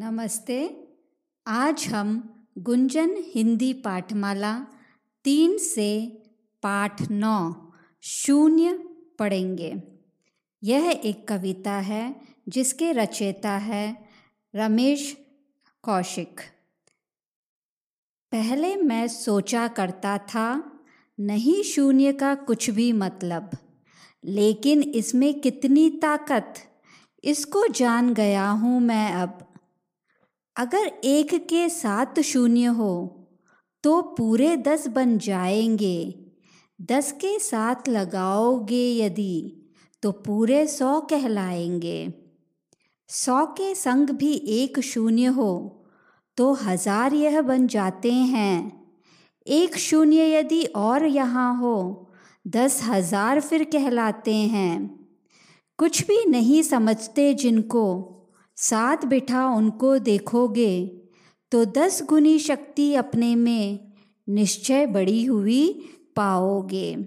नमस्ते। आज हम गुंजन हिंदी पाठमाला तीन से पाठ नौ शून्य पढ़ेंगे। यह एक कविता है, जिसके रचयिता है रमेश कौशिक। पहले मैं सोचा करता था, नहीं शून्य का कुछ भी मतलब लेकिन इसमें कितनी ताकत, इसको जान गया हूँ मैं अब। अगर एक के सात शून्य हो तो पूरे दस बन जाएँगे। दस के साथ लगाओगे यदि तो पूरे सौ कहलाएँगे। सौ के संग भी एक शून्य हो तो हज़ार यह बन जाते हैं। एक शून्य यदि और यहाँ हो, दस हज़ार फिर कहलाते हैं। कुछ भी नहीं समझते जिनको साथ बिठा उनको देखोगे तो दस गुनी शक्ति अपने में निश्चय बड़ी हुई पाओगे।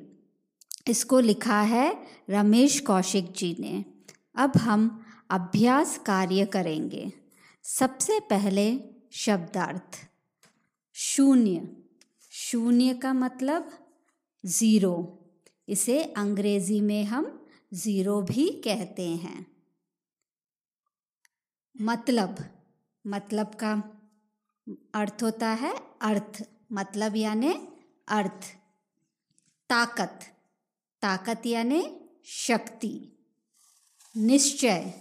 इसको लिखा है रमेश कौशिक जी ने। अब हम अभ्यास कार्य करेंगे। सबसे पहले शब्दार्थ। शून्य। शून्य का मतलब ज़ीरो। इसे अंग्रेज़ी में हम ज़ीरो भी कहते हैं। मतलब मतलब का अर्थ होता है अर्थ। मतलब यानी अर्थ। ताकत। ताकत यानी शक्ति। निश्चय।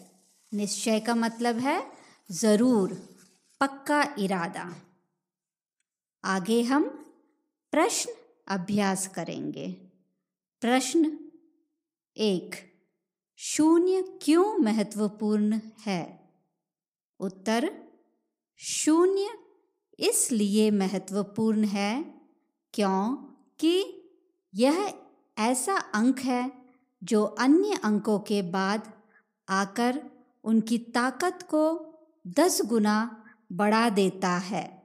निश्चय का मतलब है ज़रूर, पक्का इरादा। आगे हम प्रश्न अभ्यास करेंगे। प्रश्न एक, शून्य क्यों महत्वपूर्ण है? उत्तर, शून्य इसलिए महत्वपूर्ण है क्योंकि यह ऐसा अंक है जो अन्य अंकों के बाद आकर उनकी ताकत को दस गुना बढ़ा देता है।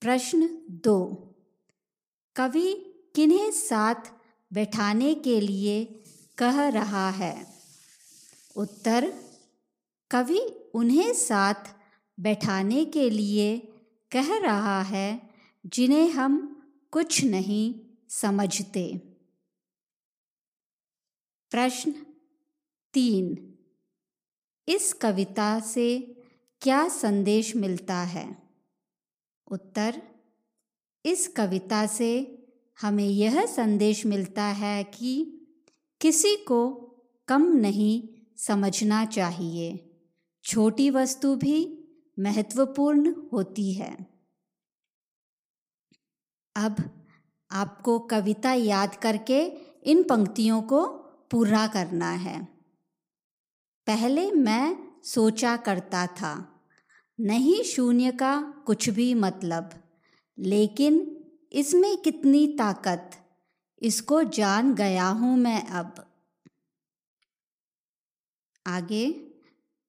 प्रश्न दो, कवि किन्हें साथ बैठाने के लिए कह रहा है? उत्तर कवि उन्हें साथ बैठाने के लिए कह रहा है, जिन्हें हम कुछ नहीं समझते। प्रश्न तीन। इस कविता से क्या संदेश मिलता है? उत्तर, इस कविता से हमें यह संदेश मिलता है कि किसी को कम नहीं समझना चाहिए। छोटी वस्तु भी महत्वपूर्ण होती है। अब आपको कविता याद करके इन पंक्तियों को पूरा करना है। पहले मैं सोचा करता था, नहीं शून्य का कुछ भी मतलब लेकिन इसमें कितनी ताकत, इसको जान गया हूँ मैं अब। आगे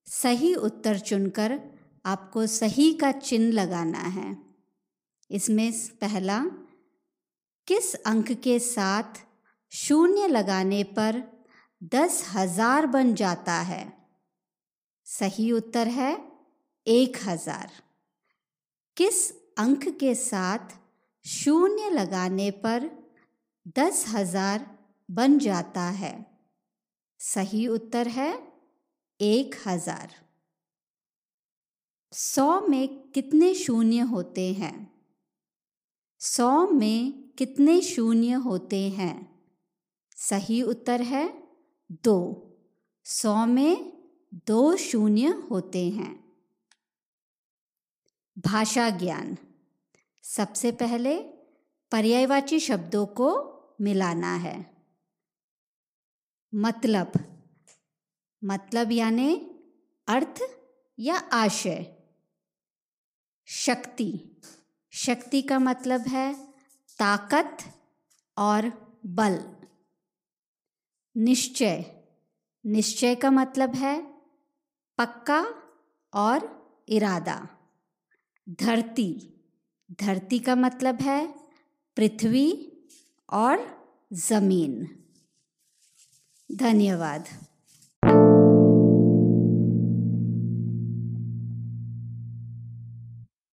सही उत्तर चुनकर आपको सही का चिन्ह लगाना है। इसमें पहला, किस अंक के साथ शून्य लगाने पर दस हज़ार बन जाता है? सही उत्तर है एक हज़ार। किस अंक के साथ शून्य लगाने पर दस हज़ार बन जाता है? सही उत्तर है एक हज़ार। सौ में कितने शून्य होते हैं? सौ में कितने शून्य होते हैं? सही उत्तर है दो। सौ में दो शून्य होते हैं। भाषा ज्ञान। सबसे पहले पर्यायवाची शब्दों को मिलाना है। मतलब। मतलब यानी अर्थ या आशय? शक्ति। शक्ति का मतलब है ताकत और बल। निश्चय। निश्चय का मतलब है पक्का और इरादा। धरती। धरती का मतलब है पृथ्वी और ज़मीन। धन्यवाद।